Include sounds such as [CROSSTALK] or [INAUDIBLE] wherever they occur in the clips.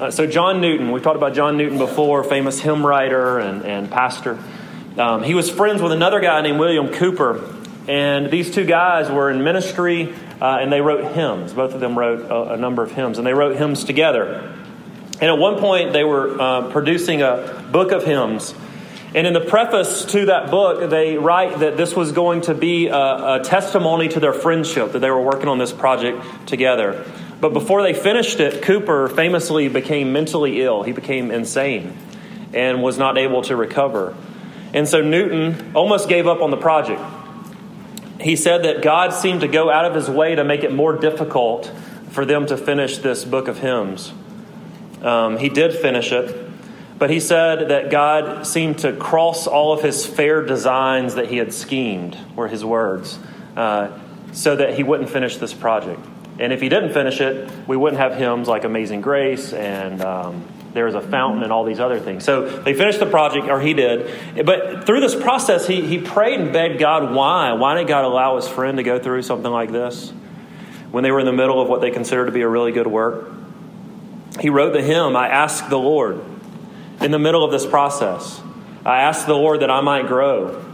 Uh, so, John Newton, we've talked about John Newton before, famous hymn writer and, and pastor. Um, he was friends with another guy named William Cowper, and these two guys were in ministry uh, and they wrote hymns. Both of them wrote a, a, number of hymns, and they wrote hymns together. And at one point, they were uh, producing a book of hymns. And in the preface to that book, they write that this was going to be a, a testimony to their friendship, that they were working on this project together. But before they finished it, Cowper famously became mentally ill. He became insane and was not able to recover. And so Newton almost gave up on the project. He said that God seemed to go out of his way to make it more difficult for them to finish this book of hymns. Um, he did finish it, but he said that God seemed to cross all of his fair designs that he had schemed, were his words, uh, so that he wouldn't finish this project. And if he didn't finish it, we wouldn't have hymns like Amazing Grace and um, There is a Fountain and all these other things. So they finished the project, or he did. But through this process, he, he prayed and begged God why. Why did God allow his friend to go through something like this when they were in the middle of what they considered to be a really good work? He wrote the hymn, I asked the Lord, in the middle of this process. I asked the Lord that I might grow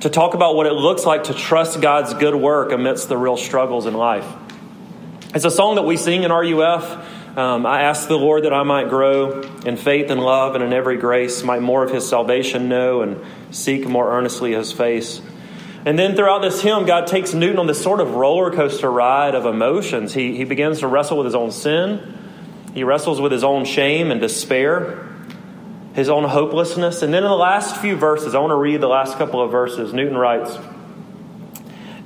to talk about what it looks like to trust God's good work amidst the real struggles in life. It's a song that we sing in RUF. Um, I ask the Lord that I might grow in faith and love and in every grace, might more of His salvation know and seek more earnestly His face. And then throughout this hymn, God takes Newton on this sort of roller coaster ride of emotions. He, he begins to wrestle with his own sin, he wrestles with his own shame and despair, his own hopelessness. And then in the last few verses, I want to read the last couple of verses. Newton writes,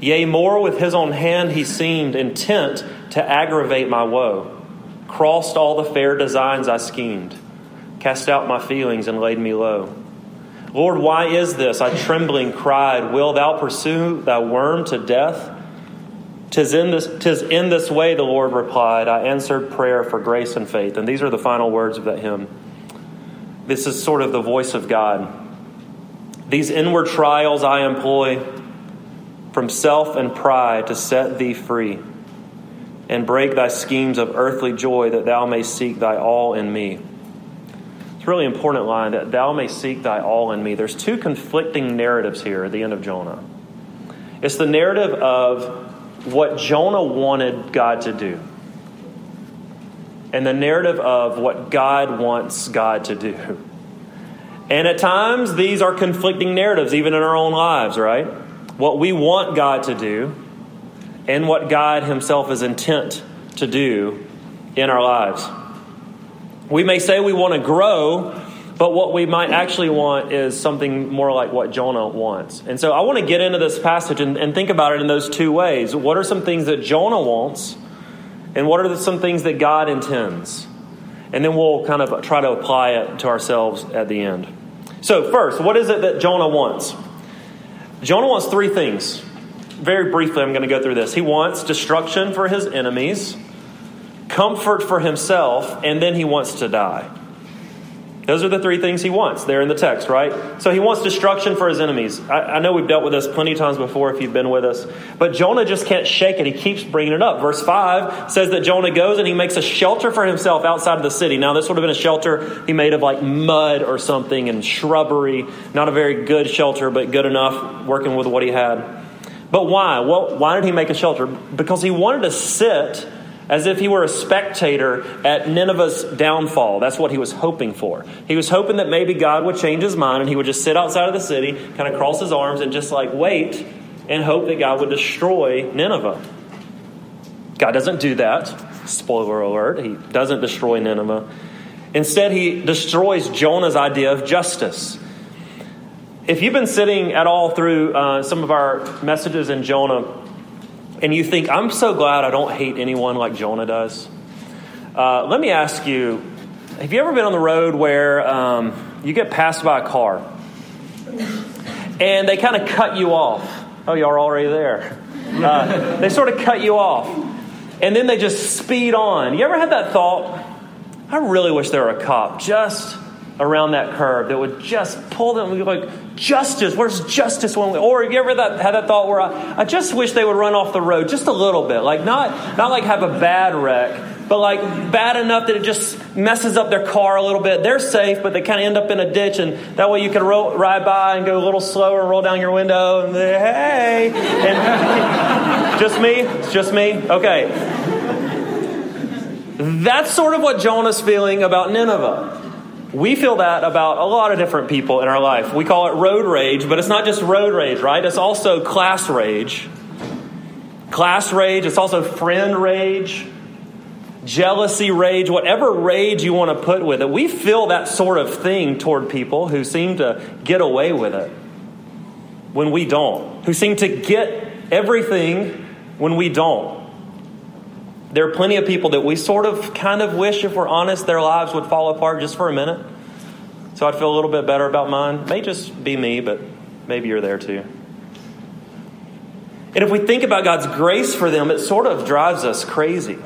Yea, more with his own hand he seemed intent to aggravate my woe, crossed all the fair designs I schemed, cast out my feelings and laid me low. Lord, why is this? I trembling cried, Will thou pursue thy worm to death? Tis in this, tis in this way, the Lord replied. I answered prayer for grace and faith. And these are the final words of that hymn. This is sort of the voice of God. These inward trials I employ from self and pride to set thee free and break thy schemes of earthly joy that thou may seek thy all in me. It's a really important line that thou may seek thy all in me. There's two conflicting narratives here at the end of Jonah. It's the narrative of what Jonah wanted God to do, and the narrative of what God wants God to do. And at times, these are conflicting narratives, even in our own lives, right? what we want God to do and what God Himself is intent to do in our lives. We may say we want to grow, but what we might actually want is something more like what Jonah wants. And so I want to get into this passage and, and think about it in those two ways. What are some things that Jonah wants, and what are some things that God intends? And then we'll kind of try to apply it to ourselves at the end. So, first, what is it that Jonah wants? Jonah wants three things. Very briefly, I'm going to go through this. He wants destruction for his enemies, comfort for himself, and then he wants to die. Those are the three things he wants there in the text, right? So he wants destruction for his enemies. I, I, know we've dealt with this plenty of times before if you've been with us, but Jonah just can't shake it. He keeps bringing it up. Verse 5 says that Jonah goes and he makes a shelter for himself outside of the city. Now, this would have been a shelter he made of like mud or something and shrubbery. Not a very good shelter, but good enough working with what he had. But why? Well, why did he make a shelter? Because he wanted to sit as if he were a spectator at Nineveh's downfall. That's what he was hoping for. He was hoping that maybe God would change his mind and he would just sit outside of the city, kind of cross his arms, and just like wait and hope that God would destroy Nineveh. God doesn't do that. Spoiler alert, he doesn't destroy Nineveh. Instead, he destroys Jonah's idea of justice. If you've been sitting at all through uh, some of our messages in Jonah, and you think, I'm so glad I don't hate anyone like Jonah does, uh, let me ask you have you ever been on the road where um, you get passed by a car and they kind of cut you off? Oh, y'all are already there. Uh, they sort of cut you off and then they just speed on. You ever had that thought? I really wish there were a cop just around that curve that would just pull them like justice where's justice when we, or have you ever that, had that thought where I, I just wish they would run off the road just a little bit like not not like have a bad wreck but like bad enough that it just messes up their car a little bit. They're safe, but they kind of end up in a ditch, and that way you can ride by and go a little slower, roll down your window, and hey. And [LAUGHS] just me? It's just me? Okay. That's sort of what Jonah's feeling about Nineveh. We feel that about a lot of different people in our life. We call it road rage, but it's not just road rage, right? It's also class rage. Class rage, it's also friend rage, jealousy rage, whatever rage you want to put with it. We feel that sort of thing toward people who seem to get away with it when we don't, who seem to get everything when we don't. There are plenty of people that we sort of kind of wish, if we're honest, their lives would fall apart just for a minute. So I'd feel a little bit better about mine. May just be me, but maybe you're there too. And if we think about God's grace for them, it sort of drives us crazy.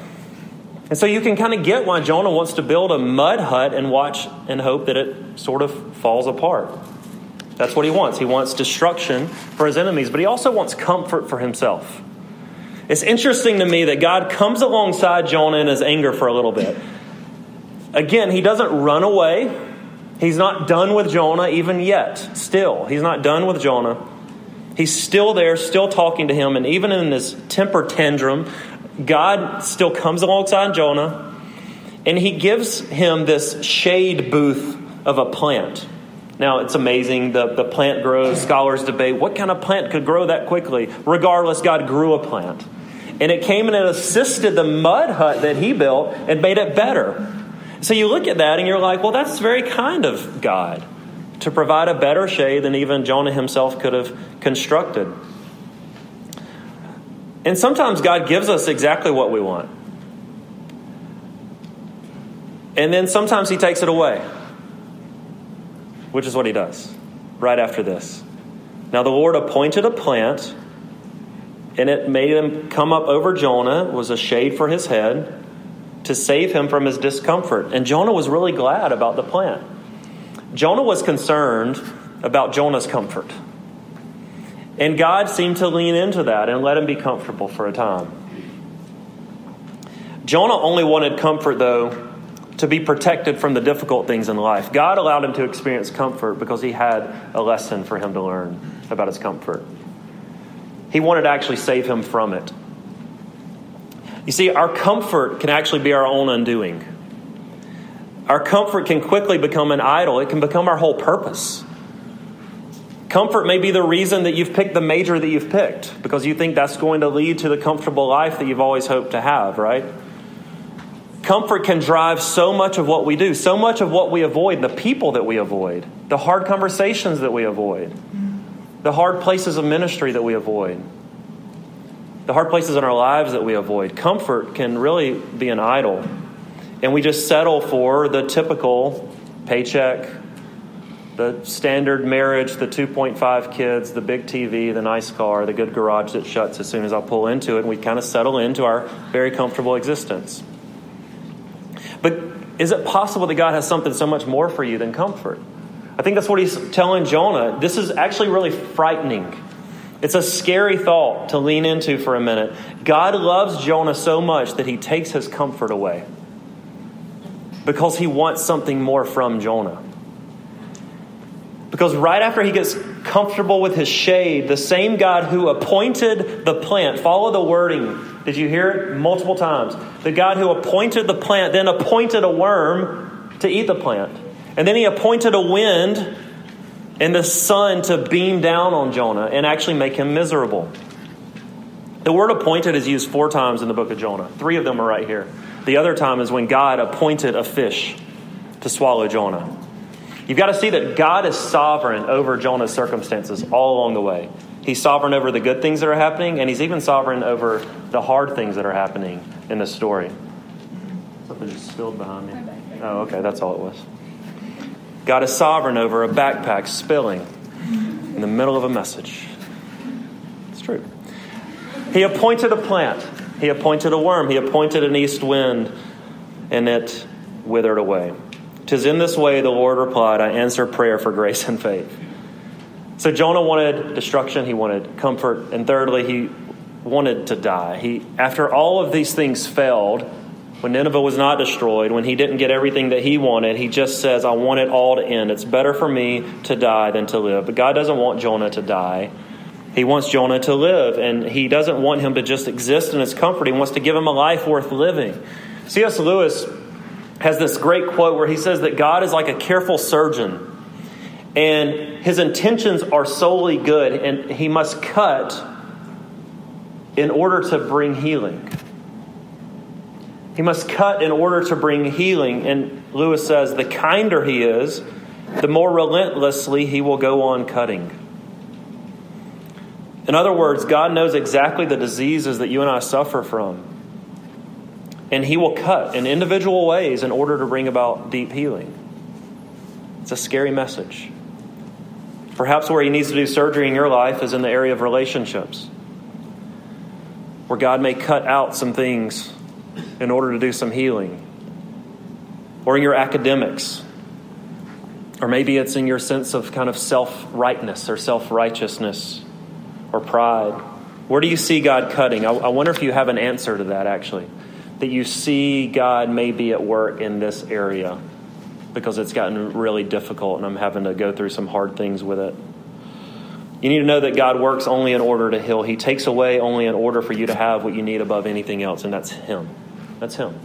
And so you can kind of get why Jonah wants to build a mud hut and watch and hope that it sort of falls apart. That's what he wants. He wants destruction for his enemies, but he also wants comfort for himself. It's interesting to me that God comes alongside Jonah in his anger for a little bit. Again, he doesn't run away. He's not done with Jonah even yet. Still, he's not done with Jonah. He's still there, still talking to him, and even in this temper tantrum, God still comes alongside Jonah and he gives him this shade booth of a plant. Now, it's amazing. The, the plant grows. Scholars debate what kind of plant could grow that quickly. Regardless, God grew a plant. And it came and it assisted the mud hut that he built and made it better. So you look at that and you're like, well, that's very kind of God to provide a better shade than even Jonah himself could have constructed. And sometimes God gives us exactly what we want. And then sometimes He takes it away, which is what He does right after this. Now, the Lord appointed a plant, and it made him come up over Jonah, was a shade for his head to save him from his discomfort. And Jonah was really glad about the plant. Jonah was concerned about Jonah's comfort. And God seemed to lean into that and let him be comfortable for a time. Jonah only wanted comfort, though, to be protected from the difficult things in life. God allowed him to experience comfort because he had a lesson for him to learn about his comfort. He wanted to actually save him from it. You see, our comfort can actually be our own undoing. Our comfort can quickly become an idol, it can become our whole purpose. Comfort may be the reason that you've picked the major that you've picked because you think that's going to lead to the comfortable life that you've always hoped to have, right? Comfort can drive so much of what we do, so much of what we avoid, the people that we avoid, the hard conversations that we avoid, the hard places of ministry that we avoid, the hard places in our lives that we avoid. Comfort can really be an idol. And we just settle for the typical paycheck, the standard marriage, the 2.5 kids, the big TV, the nice car, the good garage that shuts as soon as I pull into it, and we kind of settle into our very comfortable existence. But is it possible that God has something so much more for you than comfort? I think that's what he's telling Jonah. This is actually really frightening. It's a scary thought to lean into for a minute. God loves Jonah so much that he takes his comfort away because he wants something more from Jonah. Because right after he gets comfortable with his shade, the same God who appointed the plant, follow the wording. Did you hear it multiple times? The God who appointed the plant then appointed a worm to eat the plant. And then he appointed a wind and the sun to beam down on Jonah and actually make him miserable. The word appointed is used four times in the book of Jonah. Three of them are right here. The other time is when God appointed a fish to swallow Jonah. You've got to see that God is sovereign over Jonah's circumstances all along the way. He's sovereign over the good things that are happening, and he's even sovereign over the hard things that are happening in the story. Something just spilled behind me. Oh, okay, that's all it was. God is sovereign over a backpack spilling in the middle of a message. It's true. He appointed a plant, he appointed a worm, he appointed an east wind, and it withered away. Tis in this way, the Lord replied, I answer prayer for grace and faith. So Jonah wanted destruction, he wanted comfort, and thirdly, he wanted to die. He, after all of these things failed, when Nineveh was not destroyed, when he didn't get everything that he wanted, he just says, I want it all to end. It's better for me to die than to live. But God doesn't want Jonah to die. He wants Jonah to live, and he doesn't want him to just exist in his comfort. He wants to give him a life worth living. C.S. Lewis has this great quote where he says that God is like a careful surgeon, and his intentions are solely good, and he must cut in order to bring healing. He must cut in order to bring healing. And Lewis says the kinder he is, the more relentlessly he will go on cutting. In other words, God knows exactly the diseases that you and I suffer from. And he will cut in individual ways in order to bring about deep healing. It's a scary message. Perhaps where he needs to do surgery in your life is in the area of relationships, where God may cut out some things in order to do some healing. Or in your academics. Or maybe it's in your sense of kind of self rightness or self righteousness or pride. Where do you see God cutting? I, I wonder if you have an answer to that actually. That you see God may be at work in this area because it's gotten really difficult and I'm having to go through some hard things with it. You need to know that God works only in order to heal. He takes away only in order for you to have what you need above anything else, and that's Him. That's him.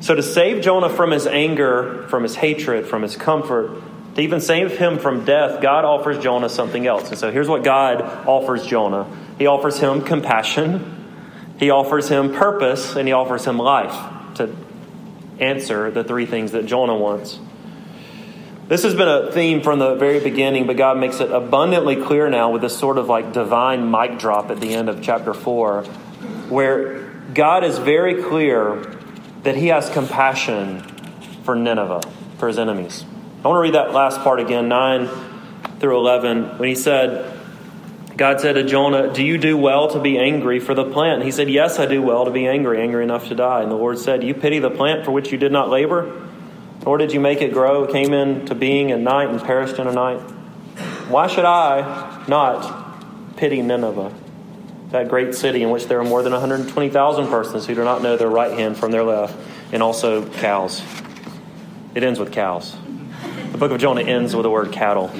So, to save Jonah from his anger, from his hatred, from his comfort, to even save him from death, God offers Jonah something else. And so, here's what God offers Jonah He offers him compassion, He offers him purpose, and He offers him life to answer the three things that Jonah wants. This has been a theme from the very beginning, but God makes it abundantly clear now with this sort of like divine mic drop at the end of chapter 4, where God is very clear that he has compassion for Nineveh, for his enemies. I want to read that last part again, 9 through 11, when he said, God said to Jonah, Do you do well to be angry for the plant? he said, Yes, I do well to be angry, angry enough to die. And the Lord said, You pity the plant for which you did not labor, nor did you make it grow, came into being at night and perished in a night. Why should I not pity Nineveh? That great city in which there are more than 120,000 persons who do not know their right hand from their left, and also cows. It ends with cows. The book of Jonah ends with the word cattle.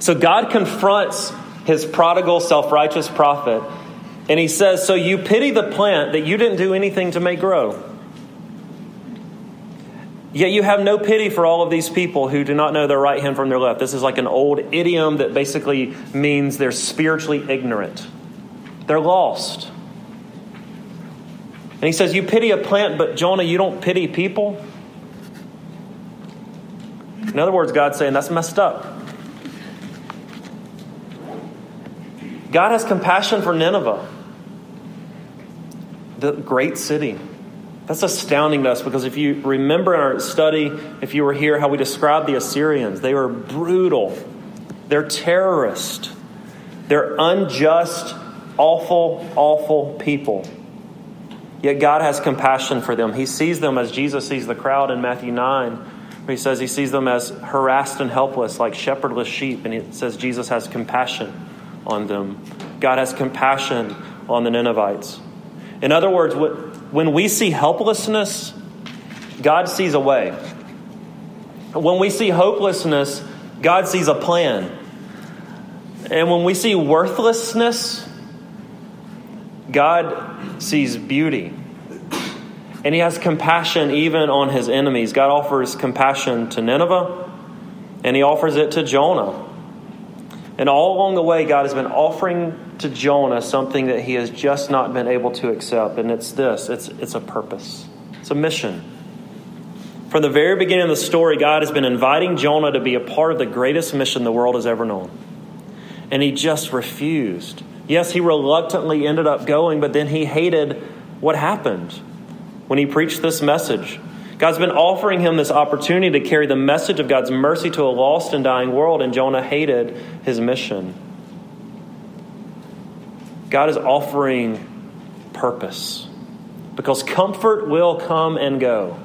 So God confronts his prodigal, self righteous prophet, and he says, So you pity the plant that you didn't do anything to make grow. Yet you have no pity for all of these people who do not know their right hand from their left. This is like an old idiom that basically means they're spiritually ignorant, they're lost. And he says, You pity a plant, but Jonah, you don't pity people? In other words, God's saying that's messed up. God has compassion for Nineveh, the great city. That's astounding to us because if you remember in our study, if you were here, how we described the Assyrians, they were brutal, they're terrorist, they're unjust, awful, awful people. Yet God has compassion for them. He sees them as Jesus sees the crowd in Matthew 9, where he says he sees them as harassed and helpless, like shepherdless sheep. And it says Jesus has compassion on them. God has compassion on the Ninevites. In other words, what when we see helplessness, God sees a way. When we see hopelessness, God sees a plan. And when we see worthlessness, God sees beauty. And He has compassion even on His enemies. God offers compassion to Nineveh, and He offers it to Jonah. And all along the way, God has been offering to Jonah something that he has just not been able to accept, and it's this it's, it's a purpose, it's a mission. From the very beginning of the story, God has been inviting Jonah to be a part of the greatest mission the world has ever known. And he just refused. Yes, he reluctantly ended up going, but then he hated what happened when he preached this message. God's been offering him this opportunity to carry the message of God's mercy to a lost and dying world, and Jonah hated his mission. God is offering purpose because comfort will come and go.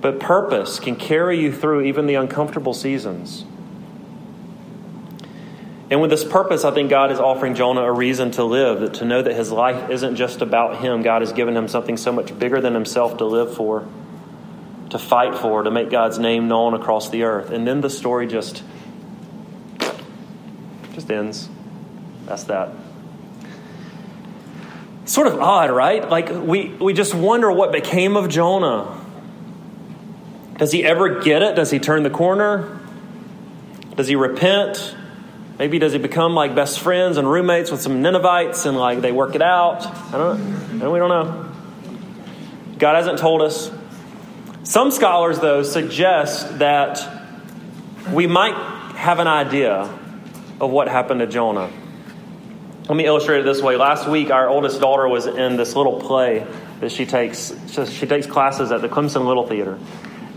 But purpose can carry you through even the uncomfortable seasons. And with this purpose, I think God is offering Jonah a reason to live, to know that his life isn't just about him. God has given him something so much bigger than himself to live for, to fight for, to make God's name known across the earth. And then the story just just ends. That's that. Sort of odd, right? Like we we just wonder what became of Jonah. Does he ever get it? Does he turn the corner? Does he repent? Maybe does he become like best friends and roommates with some Ninevites and like they work it out? I don't know. We don't know. God hasn't told us. Some scholars, though, suggest that we might have an idea of what happened to Jonah. Let me illustrate it this way. Last week, our oldest daughter was in this little play that she takes. She takes classes at the Clemson Little Theater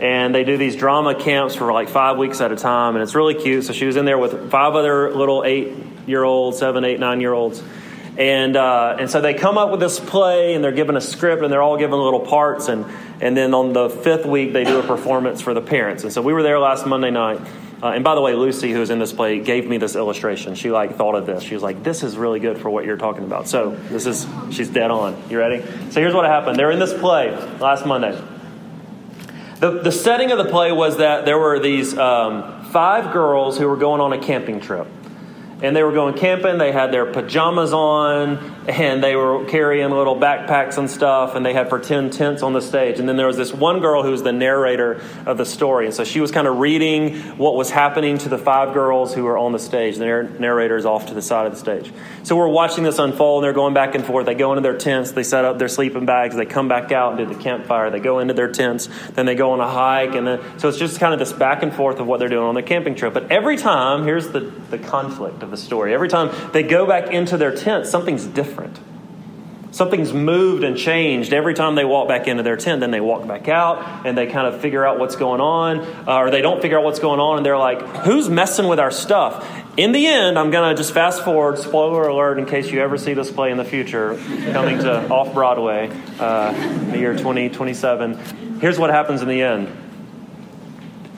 and they do these drama camps for like five weeks at a time, and it's really cute. So she was in there with five other little eight year olds, seven, eight, nine year olds. And, uh, and so they come up with this play and they're given a script and they're all given little parts. And, and then on the fifth week, they do a performance for the parents. And so we were there last Monday night. Uh, and by the way, Lucy, who's in this play, gave me this illustration. She like thought of this. She was like, "This is really good for what you're talking about." So this is she's dead on. You ready? So here's what happened. They're in this play last Monday, the, the setting of the play was that there were these um, five girls who were going on a camping trip and they were going camping. They had their pajamas on, and they were carrying little backpacks and stuff, and they had pretend tents on the stage. And then there was this one girl who was the narrator of the story, and so she was kind of reading what was happening to the five girls who were on the stage. The narrator is off to the side of the stage. So we're watching this unfold, and they're going back and forth. They go into their tents, they set up their sleeping bags, they come back out and do the campfire. They go into their tents, then they go on a hike, and then so it's just kind of this back and forth of what they're doing on their camping trip. But every time, here's the, the conflict of the story. Every time they go back into their tent, something's different. Something's moved and changed every time they walk back into their tent. Then they walk back out and they kind of figure out what's going on, uh, or they don't figure out what's going on, and they're like, Who's messing with our stuff? In the end, I'm going to just fast forward, spoiler alert, in case you ever see this play in the future, coming to [LAUGHS] off Broadway, uh, the year 2027. Here's what happens in the end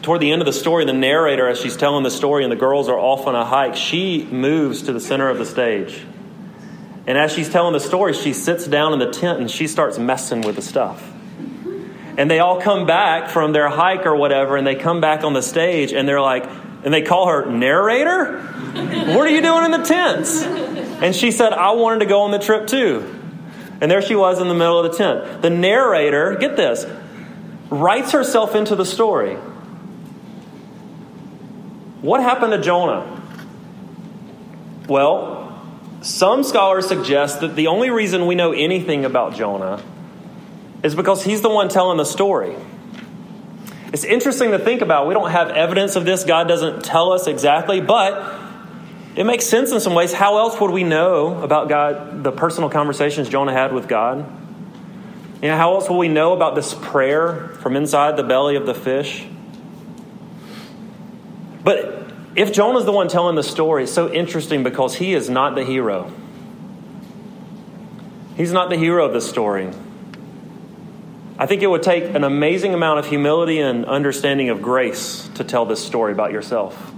toward the end of the story, the narrator, as she's telling the story and the girls are off on a hike, she moves to the center of the stage. And as she's telling the story, she sits down in the tent and she starts messing with the stuff. And they all come back from their hike or whatever, and they come back on the stage and they're like, and they call her narrator? What are you doing in the tents? And she said, I wanted to go on the trip too. And there she was in the middle of the tent. The narrator, get this, writes herself into the story. What happened to Jonah? Well, some scholars suggest that the only reason we know anything about Jonah is because he's the one telling the story. It's interesting to think about. We don't have evidence of this. God doesn't tell us exactly, but it makes sense in some ways. How else would we know about God, the personal conversations Jonah had with God? You know, how else will we know about this prayer from inside the belly of the fish? But if Jonah's the one telling the story, it's so interesting because he is not the hero. He's not the hero of the story. I think it would take an amazing amount of humility and understanding of grace to tell this story about yourself.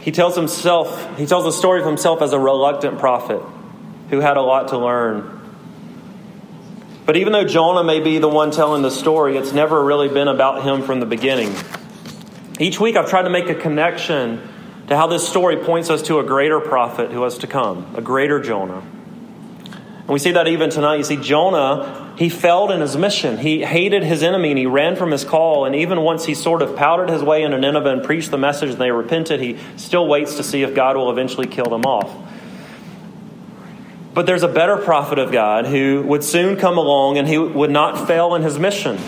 He tells himself, he tells the story of himself as a reluctant prophet who had a lot to learn. But even though Jonah may be the one telling the story, it's never really been about him from the beginning. Each week I've tried to make a connection to how this story points us to a greater prophet who has to come, a greater Jonah. And we see that even tonight. You see, Jonah, he failed in his mission. He hated his enemy and he ran from his call. And even once he sort of powdered his way into Nineveh and preached the message and they repented, he still waits to see if God will eventually kill them off. But there's a better prophet of God who would soon come along and he would not fail in his mission.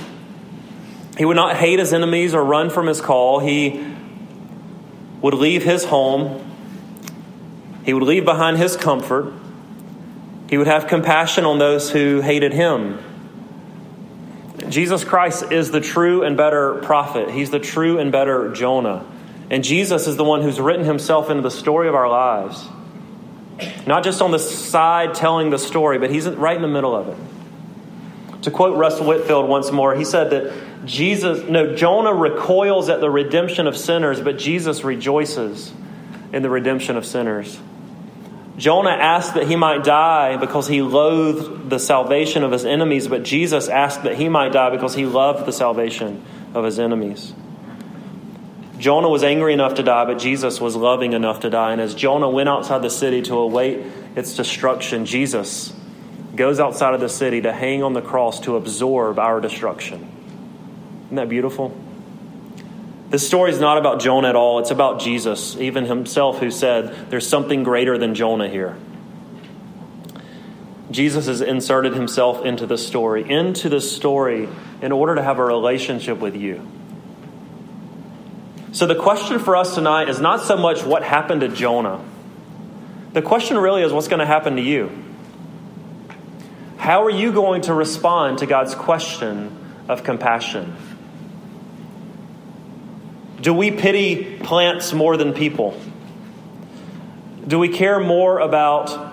He would not hate his enemies or run from his call. He would leave his home. He would leave behind his comfort. He would have compassion on those who hated him. Jesus Christ is the true and better prophet. He's the true and better Jonah. And Jesus is the one who's written himself into the story of our lives. Not just on the side telling the story, but he's right in the middle of it. To quote Russell Whitfield once more, he said that Jesus, no, Jonah recoils at the redemption of sinners, but Jesus rejoices in the redemption of sinners. Jonah asked that he might die because he loathed the salvation of his enemies, but Jesus asked that he might die because he loved the salvation of his enemies. Jonah was angry enough to die, but Jesus was loving enough to die. And as Jonah went outside the city to await its destruction, Jesus goes outside of the city to hang on the cross to absorb our destruction. Isn't that beautiful? This story is not about Jonah at all. It's about Jesus, even himself, who said, There's something greater than Jonah here. Jesus has inserted himself into the story, into the story, in order to have a relationship with you. So the question for us tonight is not so much what happened to Jonah. The question really is what's going to happen to you? How are you going to respond to God's question of compassion? Do we pity plants more than people? Do we care more about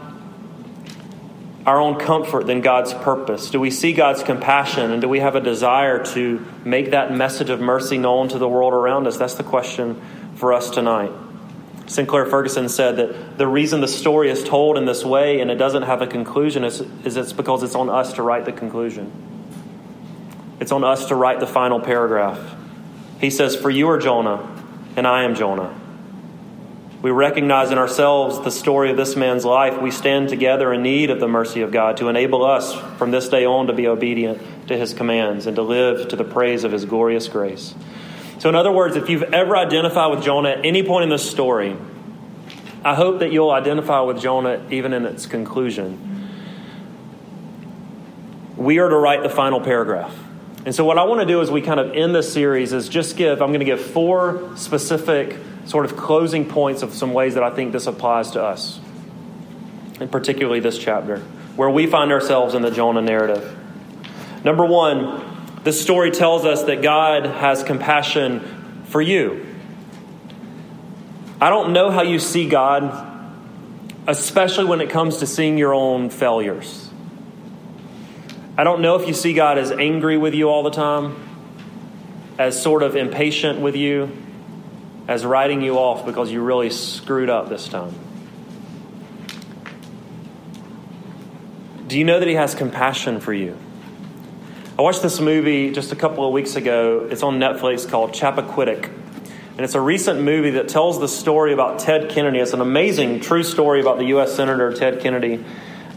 our own comfort than God's purpose? Do we see God's compassion and do we have a desire to make that message of mercy known to the world around us? That's the question for us tonight. Sinclair Ferguson said that the reason the story is told in this way and it doesn't have a conclusion is, is it's because it's on us to write the conclusion. It's on us to write the final paragraph. He says, For you are Jonah, and I am Jonah. We recognize in ourselves the story of this man's life. We stand together in need of the mercy of God to enable us from this day on to be obedient to his commands and to live to the praise of his glorious grace. So, in other words, if you've ever identified with Jonah at any point in this story, I hope that you'll identify with Jonah even in its conclusion. We are to write the final paragraph. And so, what I want to do as we kind of end this series is just give, I'm going to give four specific sort of closing points of some ways that I think this applies to us, and particularly this chapter, where we find ourselves in the Jonah narrative. Number one, this story tells us that God has compassion for you. I don't know how you see God, especially when it comes to seeing your own failures. I don't know if you see God as angry with you all the time, as sort of impatient with you, as writing you off because you really screwed up this time. Do you know that He has compassion for you? I watched this movie just a couple of weeks ago. It's on Netflix called Chappaquiddick. And it's a recent movie that tells the story about Ted Kennedy. It's an amazing, true story about the U.S. Senator Ted Kennedy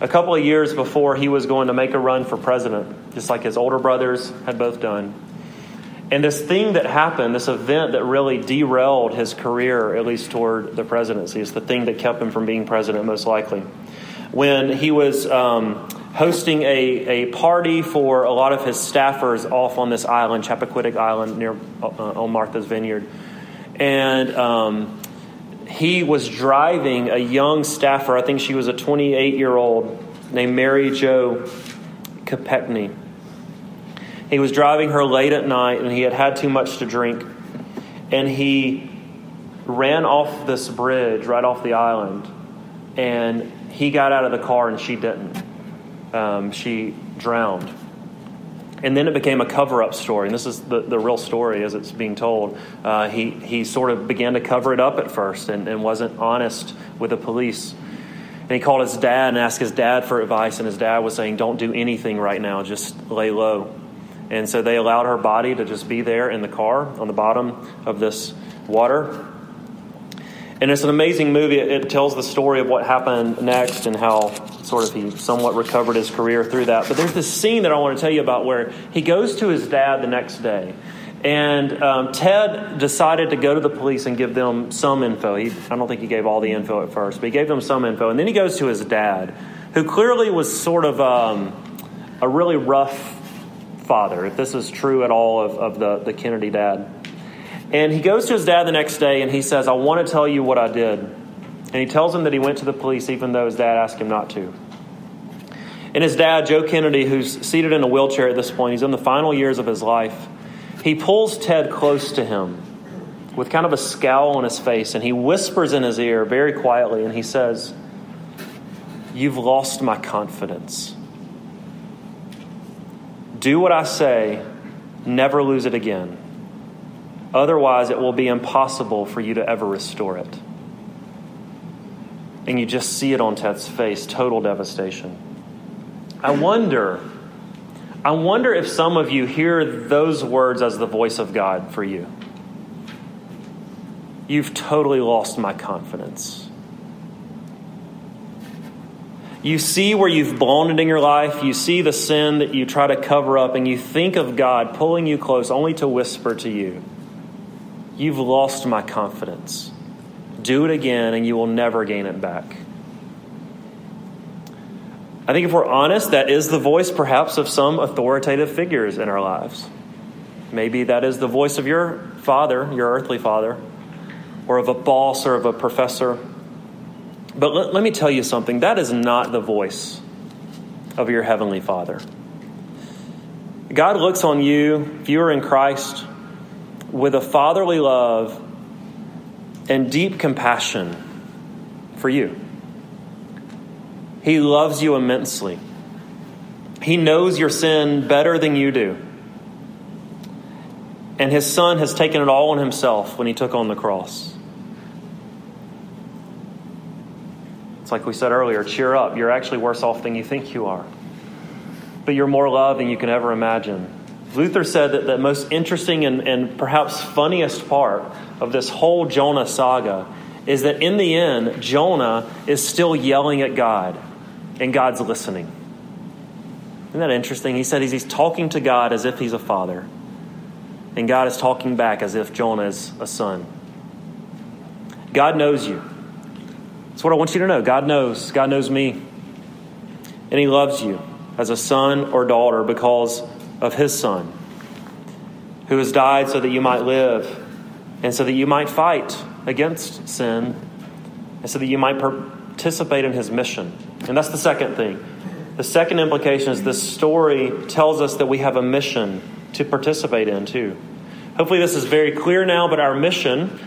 a couple of years before he was going to make a run for president, just like his older brothers had both done. And this thing that happened, this event that really derailed his career, at least toward the presidency, is the thing that kept him from being president, most likely. When he was um, hosting a, a party for a lot of his staffers off on this island, Chappaquiddick Island, near uh, on Martha's Vineyard. And um, he was driving a young staffer, I think she was a 28 year old, named Mary Jo Kopechne. He was driving her late at night and he had had too much to drink. And he ran off this bridge right off the island. And he got out of the car and she didn't. Um, she drowned. And then it became a cover up story. And this is the, the real story as it's being told. Uh, he, he sort of began to cover it up at first and, and wasn't honest with the police. And he called his dad and asked his dad for advice. And his dad was saying, Don't do anything right now, just lay low. And so they allowed her body to just be there in the car on the bottom of this water. And it's an amazing movie. It, tells the story of what happened next and how sort of he somewhat recovered his career through that. But there's this scene that I want to tell you about where he goes to his dad the next day. And um, Ted decided to go to the police and give them some info. He, I don't think he gave all the info at first, but he gave them some info. And then he goes to his dad, who clearly was sort of um, a really rough father, if this is true at all of, of the, the Kennedy dad. And he goes to his dad the next day and he says, I want to tell you what I did. And he tells him that he went to the police even though his dad asked him not to. And his dad, Joe Kennedy, who's seated in a wheelchair at this point, he's in the final years of his life, he pulls Ted close to him with kind of a scowl on his face and he whispers in his ear very quietly and he says, You've lost my confidence. Do what I say, never lose it again. Otherwise, it will be impossible for you to ever restore it. and you just see it on Ted's face total devastation. I wonder, I wonder if some of you hear those words as the voice of God for you. You've totally lost my confidence. You see where you've blown it in your life. You see the sin that you try to cover up, and you think of God pulling you close only to whisper to you, You've lost my confidence. Do it again, and you will never gain it back. I think if we're honest, that is the voice perhaps of some authoritative figures in our lives. Maybe that is the voice of your father, your earthly father, or of a boss or of a professor. But let, let me tell you something that is not the voice of your heavenly father. God looks on you, if you are in Christ, with a fatherly love and deep compassion for you. He loves you immensely. He knows your sin better than you do. And his son has taken it all on himself when he took on the cross. It's like we said earlier cheer up. You're actually worse off than you think you are. But you're more loved than you can ever imagine. Luther said that the most interesting and, and perhaps funniest part of this whole Jonah saga is that in the end, Jonah is still yelling at God, and God's listening. Isn't that interesting? He said he's, he's talking to God as if he's a father, and God is talking back as if Jonah is a son. God knows you. That's what I want you to know. God knows. God knows me. And He loves you as a son or daughter because of His Son, who has died so that you might live and so that you might fight against sin and so that you might participate in His mission. And that's the second thing. The second implication is this story tells us that we have a mission to participate in, too. Hopefully, this is very clear now, but our mission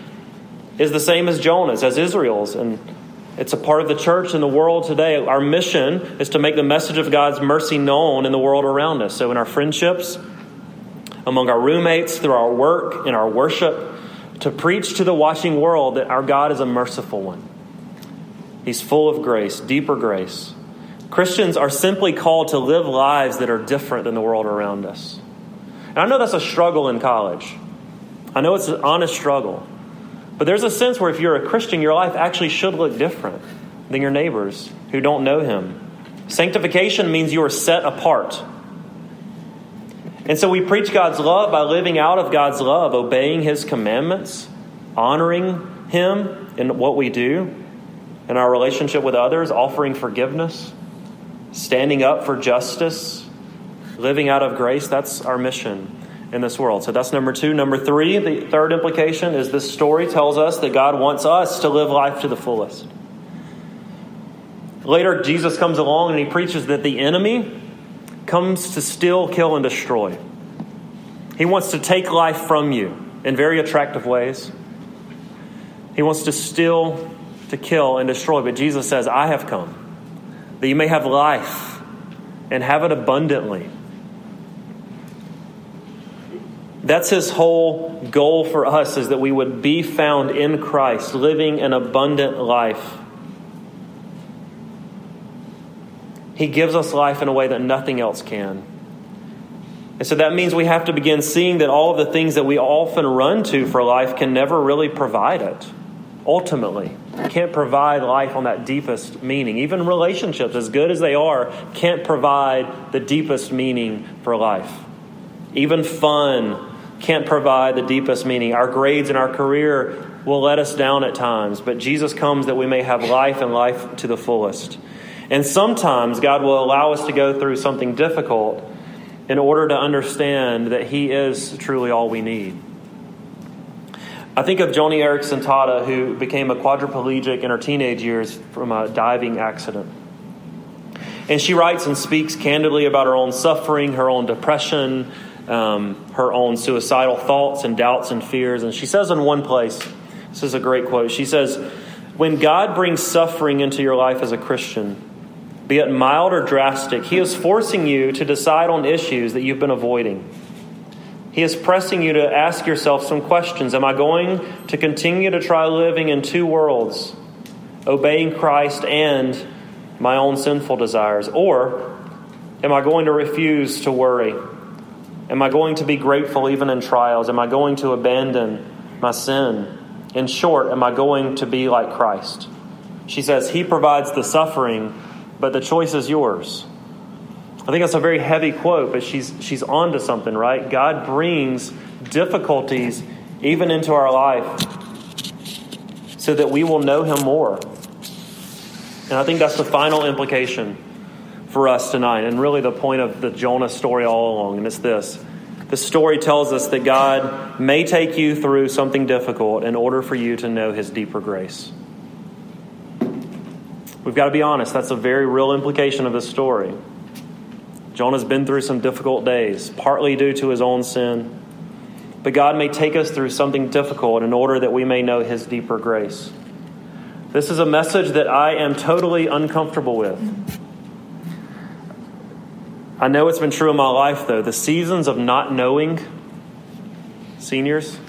is the same as Jonah's, as Israel's. And it's a part of the church and the world today. Our mission is to make the message of God's mercy known in the world around us. So, in our friendships, among our roommates, through our work, in our worship, to preach to the watching world that our God is a merciful one. He's full of grace, deeper grace. Christians are simply called to live lives that are different than the world around us. And I know that's a struggle in college. I know it's an honest struggle. But there's a sense where if you're a Christian, your life actually should look different than your neighbors who don't know Him. Sanctification means you are set apart. And so we preach God's love by living out of God's love, obeying His commandments, honoring Him in what we do, in our relationship with others, offering forgiveness, standing up for justice, living out of grace. That's our mission in this world. So that's number two. Number three, the third implication is this story tells us that God wants us to live life to the fullest. Later, Jesus comes along and he preaches that the enemy comes to steal, kill, and destroy. He wants to take life from you in very attractive ways. He wants to steal, to kill, and destroy. But Jesus says, I have come that you may have life and have it abundantly. That's his whole goal for us is that we would be found in Christ, living an abundant life. He gives us life in a way that nothing else can. And so that means we have to begin seeing that all of the things that we often run to for life can never really provide it. Ultimately, can't provide life on that deepest meaning. Even relationships, as good as they are, can't provide the deepest meaning for life. Even fun, can't provide the deepest meaning. Our grades and our career will let us down at times, but Jesus comes that we may have life and life to the fullest. And sometimes God will allow us to go through something difficult in order to understand that He is truly all we need. I think of Joni Eareckson Tada, who became a quadriplegic in her teenage years from a diving accident. And she writes and speaks candidly about her own suffering, her own depression, um, her own suicidal thoughts and doubts and fears. And she says in one place, this is a great quote. She says, When God brings suffering into your life as a Christian, be it mild or drastic, He is forcing you to decide on issues that you've been avoiding. He is pressing you to ask yourself some questions Am I going to continue to try living in two worlds? obeying Christ and my own sinful desires? Or am I going to refuse to worry? Am I going to be grateful even in trials? Am I going to abandon my sin? In short, am I going to be like Christ? She says, He provides the suffering, but the choice is yours. I think that's a very heavy quote, but she's, she's on to something, right? God brings difficulties even into our life so that we will know Him more. And I think that's the final implication for us tonight, and really the point of the Jonah story all along, and it's this. The story tells us that God may take you through something difficult in order for you to know His deeper grace. We've got to be honest, that's a very real implication of this story. Jonah's been through some difficult days, partly due to his own sin. But God may take us through something difficult in order that we may know his deeper grace. This is a message that I am totally uncomfortable with. I know it's been true in my life, though. The seasons of not knowing, seniors,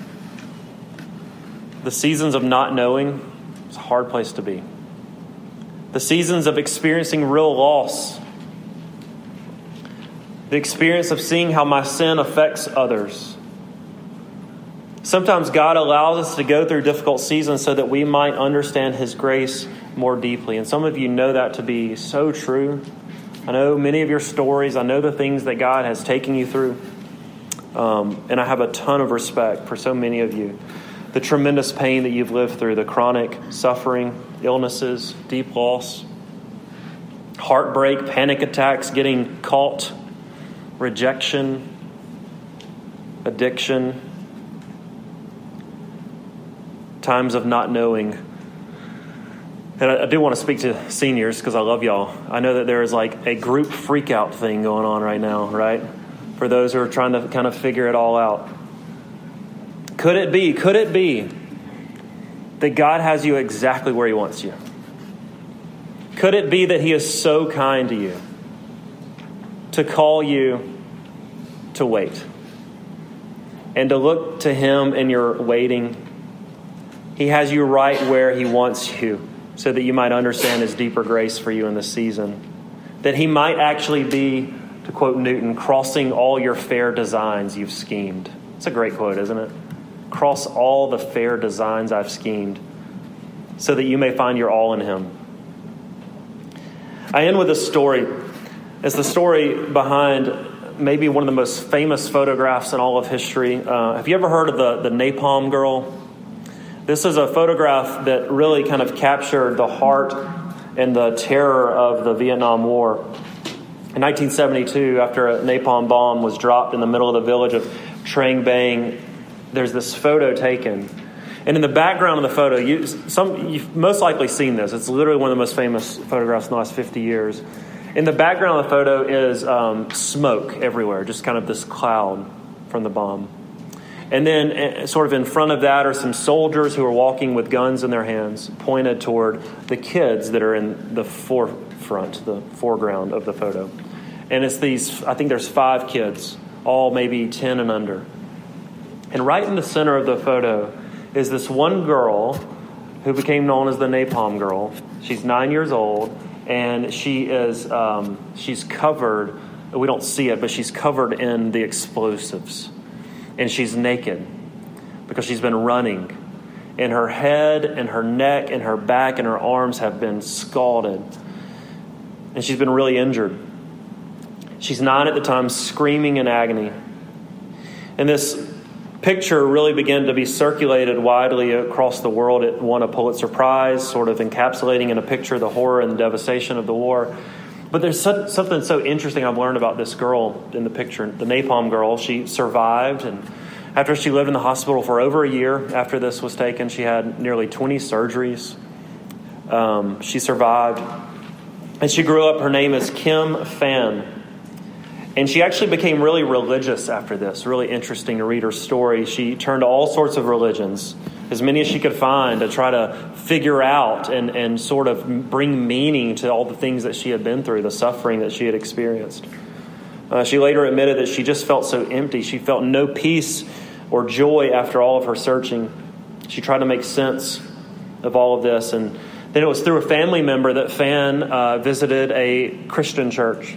the seasons of not knowing, it's a hard place to be. The seasons of experiencing real loss, the experience of seeing how my sin affects others. Sometimes God allows us to go through difficult seasons so that we might understand His grace more deeply. And some of you know that to be so true. I know many of your stories, I know the things that God has taken you through. Um, and I have a ton of respect for so many of you. The tremendous pain that you've lived through, the chronic suffering, illnesses, deep loss, heartbreak, panic attacks, getting caught rejection, addiction, times of not knowing. And I, I do want to speak to seniors because I love y'all. I know that there is like a group freakout thing going on right now, right? For those who are trying to kind of figure it all out. Could it be, could it be that God has you exactly where He wants you? Could it be that He is so kind to you? to call you to wait and to look to Him in your waiting. He has you right where He wants you so that you might understand His deeper grace for you in this season. That He might actually be, to quote Newton, crossing all your fair designs you've schemed. It's a great quote, isn't it? Cross all the fair designs I've schemed so that you may find your all in Him. I end with a story it's the story behind maybe one of the most famous photographs in all of history. Uh, have you ever heard of the, the Napalm Girl? This is a photograph that really kind of captured the heart and the terror of the Vietnam War. In 1972, after a napalm bomb was dropped in the middle of the village of Trang Bang, there's this photo taken. And in the background of the photo, you, some, you've most likely seen this. It's literally one of the most famous photographs in the last 50 years. In the background of the photo is um, smoke everywhere, just kind of this cloud from the bomb. And then, eh, sort of in front of that, are some soldiers who are walking with guns in their hands, pointed toward the kids that are in the forefront, the foreground of the photo. And it's these, I think there's five kids, all maybe 10 and under. And right in the center of the photo is this one girl who became known as the Napalm Girl. She's nine years old, and she is um, she's covered. We don't see it, but she's covered in the explosives, and she's naked because she's been running. And her head and her neck and her back and her arms have been scalded, and she's been really injured. She's nine at the time, screaming in agony. And this picture really began to be circulated widely across the world. It won a Pulitzer Prize, sort of encapsulating in a picture the horror and devastation of the war. But there's something so interesting I've learned about this girl in the picture, the napalm girl. She survived, and after she lived in the hospital for over a year after this was taken, she had nearly 20 surgeries. Um, she survived, and she grew up. Her name is Kim Phan. And she actually became really religious after this. Really interesting to read her story. She turned to all sorts of religions, as many as she could find, to try to figure out and, and sort of bring meaning to all the things that she had been through, the suffering that she had experienced. Uh, she later admitted that she just felt so empty. She felt no peace or joy after all of her searching. She tried to make sense of all of this. And Then it was through a family member that Phan uh, visited a Christian church.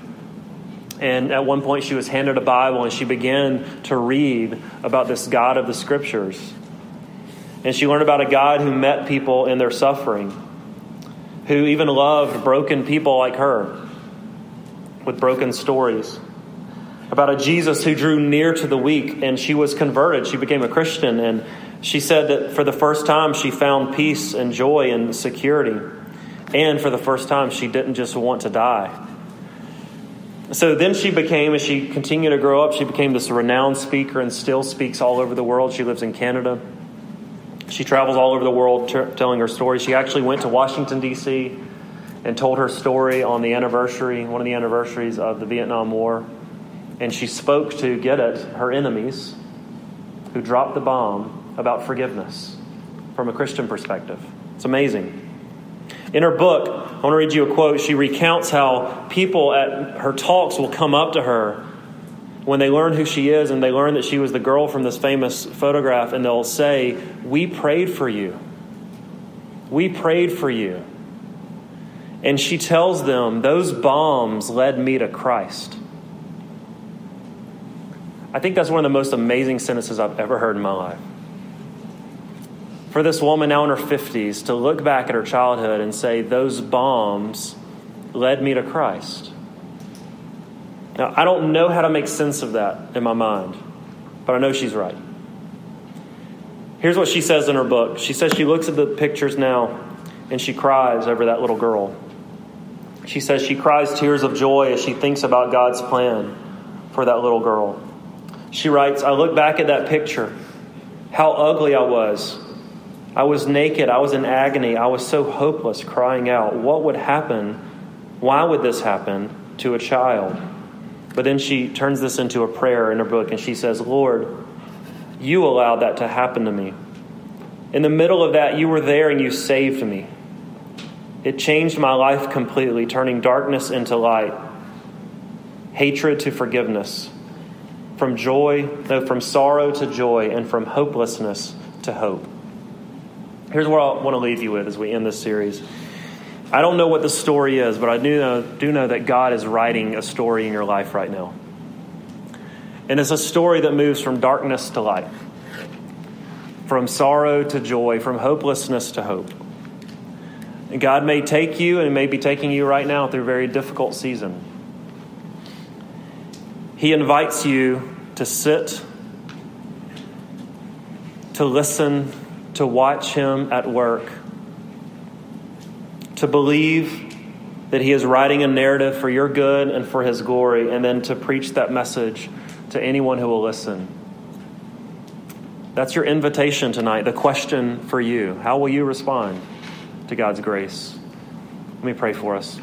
And at one point, she was handed a Bible and she began to read about this God of the Scriptures. And she learned about a God who met people in their suffering, who even loved broken people like her with broken stories. About a Jesus who drew near to the weak, and she was converted. She became a Christian, and she said that for the first time she found peace and joy and security. And for the first time, she didn't just want to die. So then she became, as she continued to grow up, she became this renowned speaker and still speaks all over the world. She lives in Canada. She travels all over the world t- telling her story. She actually went to Washington, D.C., and told her story on the anniversary, one of the anniversaries of the Vietnam War. And she spoke to, get it, her enemies who dropped the bomb about forgiveness from a Christian perspective. It's amazing. In her book, I want to read you a quote. She recounts how people at her talks will come up to her when they learn who she is and they learn that she was the girl from this famous photograph, and they'll say, We prayed for you. We prayed for you. And she tells them, Those bombs led me to Christ. I think that's one of the most amazing sentences I've ever heard in my life for this woman now in her 50s to look back at her childhood and say, Those bombs led me to Christ. Now, I don't know how to make sense of that in my mind, but I know she's right. Here's what she says in her book. She says she looks at the pictures now and she cries over that little girl. She says she cries tears of joy as she thinks about God's plan for that little girl. She writes, I look back at that picture, how ugly I was, I was naked. I was in agony. I was so hopeless, crying out, What would happen? Why would this happen to a child? But then she turns this into a prayer in her book and she says, Lord, you allowed that to happen to me. In the middle of that, you were there and you saved me. It changed my life completely, turning darkness into light, hatred to forgiveness, from joy, no, from sorrow to joy, and from hopelessness to hope. Here's what I want to leave you with as we end this series. I don't know what the story is, but I do know, do know that God is writing a story in your life right now. And it's a story that moves from darkness to light, from sorrow to joy, from hopelessness to hope. And God may take you and may be taking you right now through a very difficult season. He invites you to sit, to listen, to watch Him at work, to believe that He is writing a narrative for your good and for His glory, and then to preach that message to anyone who will listen. That's your invitation tonight. The question for you How will you respond to God's grace? Let me pray for us.